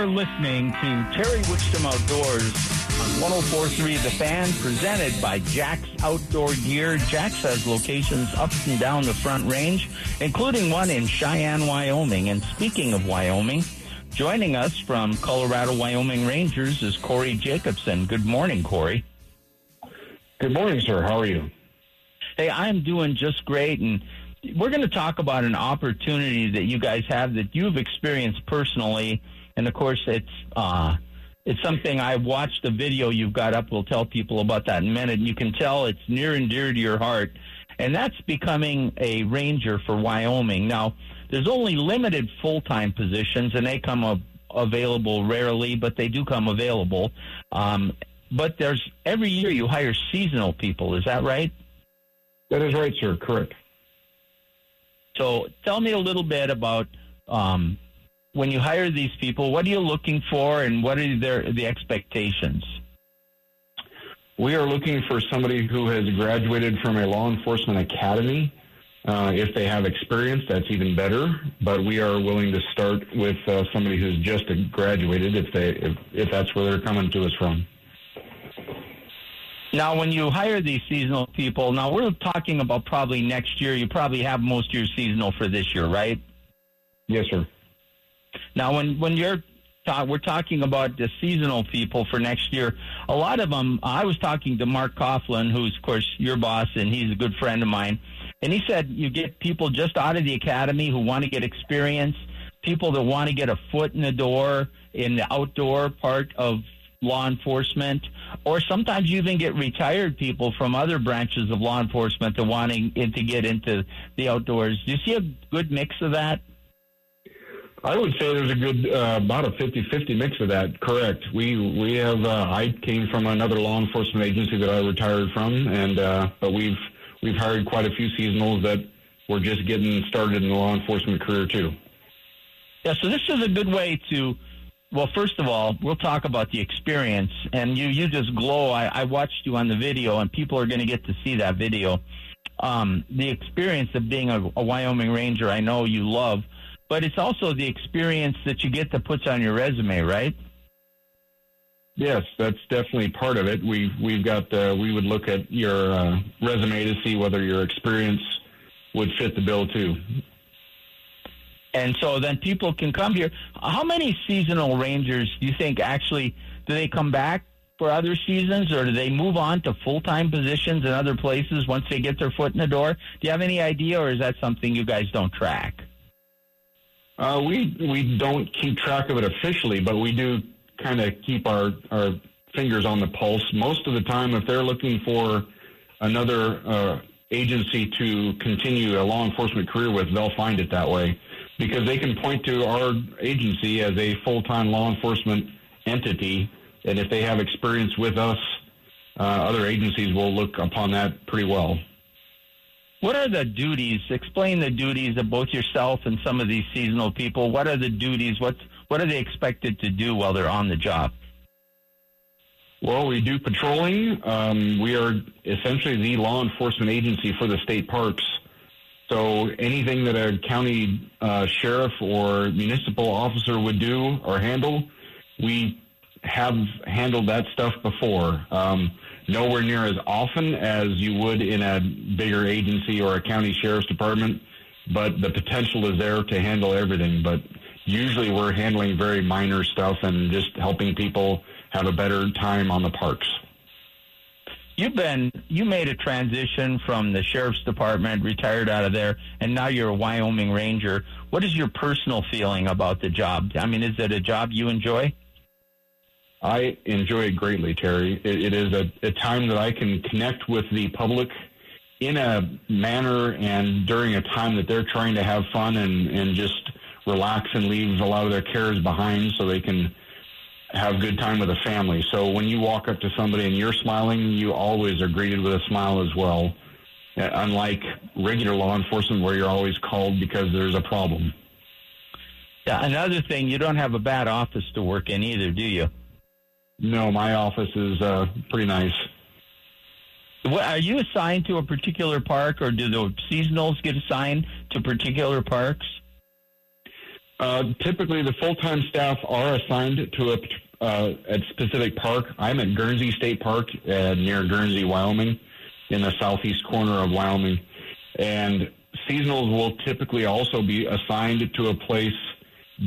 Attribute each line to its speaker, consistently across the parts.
Speaker 1: You're listening to Terry Wickstrom Outdoors on 1043 The Fan, presented by Jack's Outdoor Gear. Jack's has locations up and down the Front Range, including one in Cheyenne, Wyoming. And speaking of Wyoming, joining us from Colorado Wyoming Rangers is Corey Jacobson. Good morning, Corey.
Speaker 2: Good morning, sir. How are you?
Speaker 1: Hey, I'm doing just great. And we're going to talk about an opportunity that you guys have that you've experienced personally. And of course, it's uh, it's something I watched the video you've got up. We'll tell people about that in a minute. And you can tell it's near and dear to your heart, and that's becoming a ranger for Wyoming. Now, there's only limited full time positions, and they come up available rarely, but they do come available. Um, but there's every year you hire seasonal people. Is that right?
Speaker 2: That is right, sir. Correct.
Speaker 1: So tell me a little bit about um, when you hire these people. What are you looking for, and what are their the expectations?
Speaker 2: We are looking for somebody who has graduated from a law enforcement academy. Uh, if they have experience, that's even better. But we are willing to start with uh, somebody who's just graduated, if they if, if that's where they're coming to us from.
Speaker 1: Now, when you hire these seasonal people, now we're talking about probably next year. You probably have most of your seasonal for this year, right?
Speaker 2: Yes, sir.
Speaker 1: Now, when when you're ta- we're talking about the seasonal people for next year, a lot of them. I was talking to Mark Coughlin, who's of course your boss, and he's a good friend of mine. And he said you get people just out of the academy who want to get experience, people that want to get a foot in the door in the outdoor part of law enforcement, or sometimes you even get retired people from other branches of law enforcement that wanting to get into the outdoors. Do you see a good mix of that?
Speaker 2: I would say there's a good uh, about a 50-50 mix of that. Correct. We we have. Uh, I came from another law enforcement agency that I retired from, and uh, but we've we've hired quite a few seasonals that were just getting started in the law enforcement career too.
Speaker 1: Yeah. So this is a good way to well, first of all, we'll talk about the experience. And you, you just glow. I, I watched you on the video, and people are going to get to see that video. Um, the experience of being a, a Wyoming Ranger, I know you love, but it's also the experience that you get that puts on your resume, right?
Speaker 2: Yes, that's definitely part of it. We've we've got uh, we would look at your uh, resume to see whether your experience would fit the bill too.
Speaker 1: And so then people can come here. How many seasonal rangers do you think actually do they come back for other seasons or do they move on to full time positions in other places once they get their foot in the door? Do you have any idea or is that something you guys don't track?
Speaker 2: Uh, we we don't keep track of it officially, but we do kind of keep our, our fingers on the pulse. Most of the time, if they're looking for another uh, agency to continue a law enforcement career with, they'll find it that way because they can point to our agency as a full-time law enforcement entity, and if they have experience with us, uh, other agencies will look upon that pretty well.
Speaker 1: What are the duties? Explain the duties of both yourself and some of these seasonal people. What are the duties? What what are they expected to do while they're on the job?
Speaker 2: Well, we do patrolling. Um, we are essentially the law enforcement agency for the state parks. So anything that a county uh, sheriff or municipal officer would do or handle, we have handled that stuff before. Um, nowhere near as often as you would in a bigger agency or a county sheriff's department, but the potential is there to handle everything. But usually we're handling very minor stuff and just helping people have a better time on the parks
Speaker 1: you've been you made a transition from the sheriff's department, retired out of there, and now you're a Wyoming Ranger. What is your personal feeling about the job? I mean, is it a job you enjoy?
Speaker 2: I enjoy it greatly, Terry. it, it is a, a time that I can connect with the public in a manner and during a time that they're trying to have fun and, and just relax and leave a lot of their cares behind so they can have good time with a family. So when you walk up to somebody and you're smiling, you always are greeted with a smile as well. Uh, unlike regular law enforcement where you're always called because there's a problem.
Speaker 1: Yeah, another thing, you don't have a bad office to work in either, do you?
Speaker 2: No, my office is uh, pretty nice.
Speaker 1: What, are you assigned to a particular park, or do the seasonals get assigned to particular parks?
Speaker 2: Uh, typically, the full-time staff are assigned to a uh, at specific park. I'm at Guernsey State Park uh, near Guernsey, Wyoming, in the southeast corner of Wyoming, and seasonals will typically also be assigned to a place,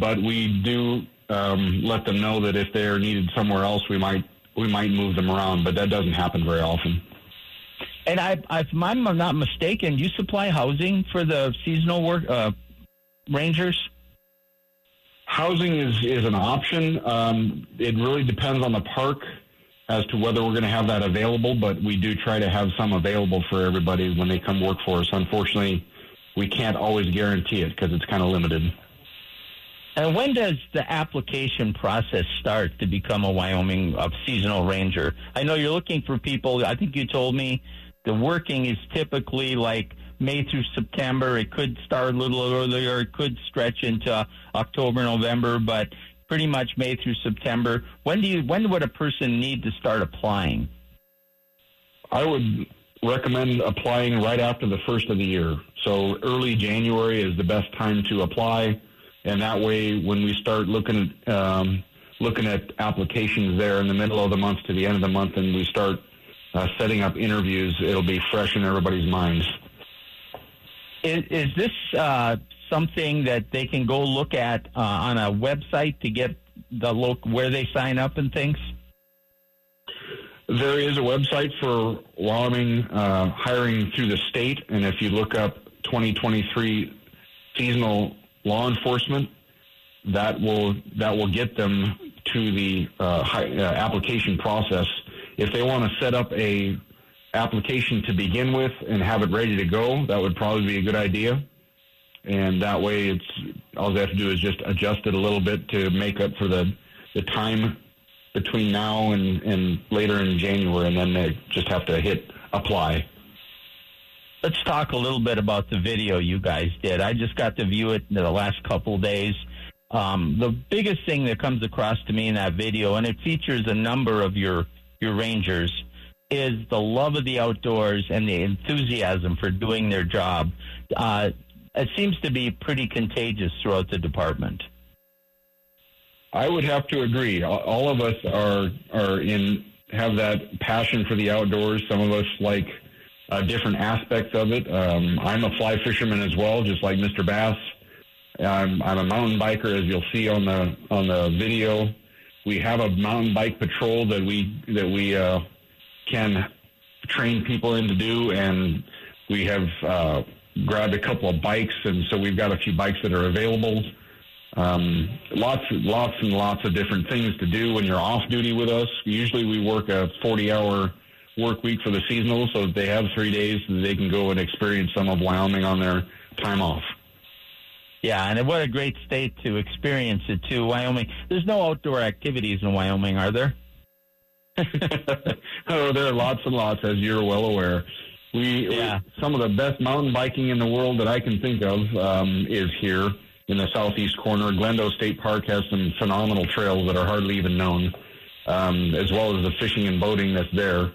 Speaker 2: but we do um, let them know that if they're needed somewhere else, we might we might move them around, but that doesn't happen very often.
Speaker 1: And I, if I'm not mistaken, you supply housing for the seasonal work uh, rangers.
Speaker 2: Housing is is an option. Um, it really depends on the park as to whether we're going to have that available, but we do try to have some available for everybody when they come work for us. Unfortunately, we can't always guarantee it because it's kind of limited.
Speaker 1: And when does the application process start to become a Wyoming uh, seasonal ranger? I know you're looking for people. I think you told me the working is typically like May through September. It could start a little earlier. It could stretch into October, November, but pretty much May through September. When do you? When would a person need to start applying?
Speaker 2: I would recommend applying right after the first of the year. So early January is the best time to apply, and that way, when we start looking at um, looking at applications there in the middle of the month to the end of the month, and we start uh, setting up interviews, it'll be fresh in everybody's minds.
Speaker 1: Is, is this uh, something that they can go look at uh, on a website to get the look where they sign up and things?
Speaker 2: There is a website for Wyoming uh, hiring through the state, and if you look up 2023 seasonal law enforcement, that will that will get them to the uh, high, uh, application process if they want to set up a application to begin with and have it ready to go, that would probably be a good idea. And that way, it's all they have to do is just adjust it a little bit to make up for the the time between now and, and later in January, and then they just have to hit apply.
Speaker 1: Let's talk a little bit about the video you guys did. I just got to view it in the last couple days. Um, the biggest thing that comes across to me in that video, and it features a number of your your Rangers is the love of the outdoors and the enthusiasm for doing their job. Uh, it seems to be pretty contagious throughout the department.
Speaker 2: I would have to agree. All of us are are in have that passion for the outdoors. Some of us like uh, different aspects of it. Um, I'm a fly fisherman as well, just like Mr. Bass. I'm, I'm a mountain biker, as you'll see on the on the video. We have a mountain bike patrol that we that we uh, can train people in to do, and we have uh, grabbed a couple of bikes, and so we've got a few bikes that are available. Um, lots, lots, and lots of different things to do when you're off duty with us. Usually, we work a 40-hour work week for the seasonal, so they have three days that they can go and experience some of Wyoming on their time off.
Speaker 1: Yeah, and what a great state to experience it too. Wyoming. There's no outdoor activities in Wyoming, are there?
Speaker 2: oh, there are lots and lots, as you're well aware. We, yeah. we some of the best mountain biking in the world that I can think of um, is here in the southeast corner. Glendo State Park has some phenomenal trails that are hardly even known, um, as well as the fishing and boating that's there.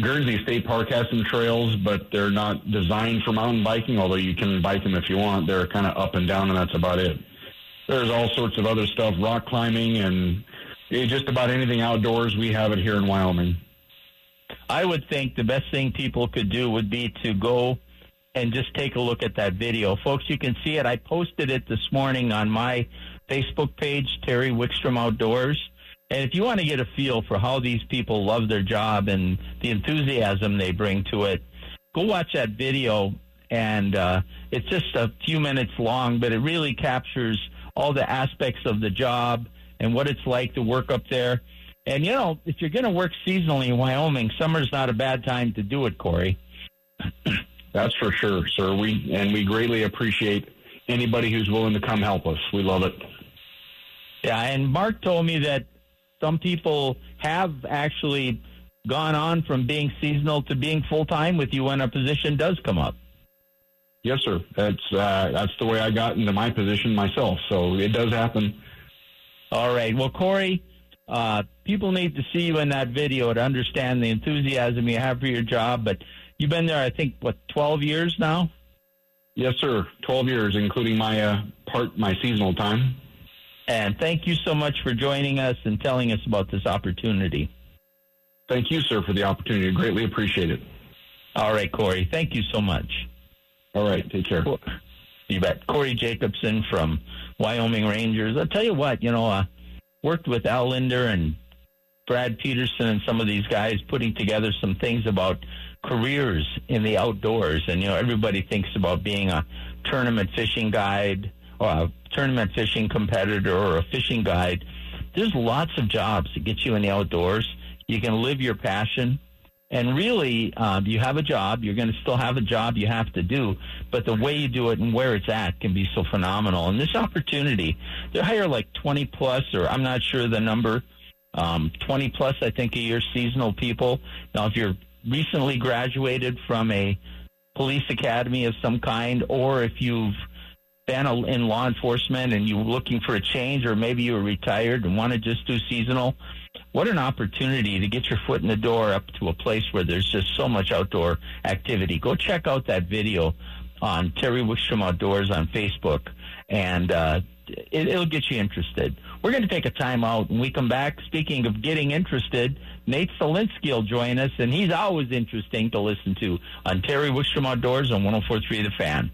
Speaker 2: Guernsey State Park has some trails, but they're not designed for mountain biking, although you can bike them if you want. They're kind of up and down, and that's about it. There's all sorts of other stuff, rock climbing and eh, just about anything outdoors. We have it here in Wyoming.
Speaker 1: I would think the best thing people could do would be to go and just take a look at that video. Folks, you can see it. I posted it this morning on my Facebook page, Terry Wickstrom Outdoors. And if you want to get a feel for how these people love their job and the enthusiasm they bring to it, go watch that video. And uh, it's just a few minutes long, but it really captures all the aspects of the job and what it's like to work up there. And, you know, if you're going to work seasonally in Wyoming, summer's not a bad time to do it, Corey.
Speaker 2: That's for sure, sir. We and we greatly appreciate anybody who's willing to come help us. We love it.
Speaker 1: Yeah, and Mark told me that some people have actually gone on from being seasonal to being full time with you when a position does come up.
Speaker 2: Yes, sir. That's uh, that's the way I got into my position myself. So it does happen.
Speaker 1: All right. Well, Corey, uh, people need to see you in that video to understand the enthusiasm you have for your job. But you've been there, I think, what, 12 years now?
Speaker 2: Yes, sir. 12 years, including my uh, part my seasonal time.
Speaker 1: And thank you so much for joining us and telling us about this opportunity.
Speaker 2: Thank you, sir, for the opportunity. I Greatly appreciate it.
Speaker 1: All right, Corey. Thank you so much.
Speaker 2: All right. Take care.
Speaker 1: You bet. Corey Jacobson from Wyoming Rangers. I'll tell you what, you know, uh, worked with Al Lindner and Brad Peterson and some of these guys putting together some things about careers in the outdoors. And, you know, everybody thinks about being a tournament fishing guide a tournament fishing competitor or a fishing guide. There's lots of jobs that get you in the outdoors. You can live your passion. And really, um, you have a job. You're going to still have a job you have to do, but the way you do it and where it's at can be so phenomenal. And this opportunity, they hire like 20 plus, or I'm not sure the number, um, 20 plus, I think, a year seasonal people. Now, if you're recently graduated from a police academy of some kind, or if you've been in law enforcement and you're looking for a change, or maybe you're retired and want to just do seasonal, what an opportunity to get your foot in the door up to a place where there's just so much outdoor activity. Go check out that video on Terry Wickstrom Outdoors on Facebook, and uh, it, will get you interested. We're going to take a time out. When we come back, speaking of getting interested, Nate Solinsky will join us, and he's always interesting to listen to on Terry Wickstrom Outdoors on 104.3 The Fan.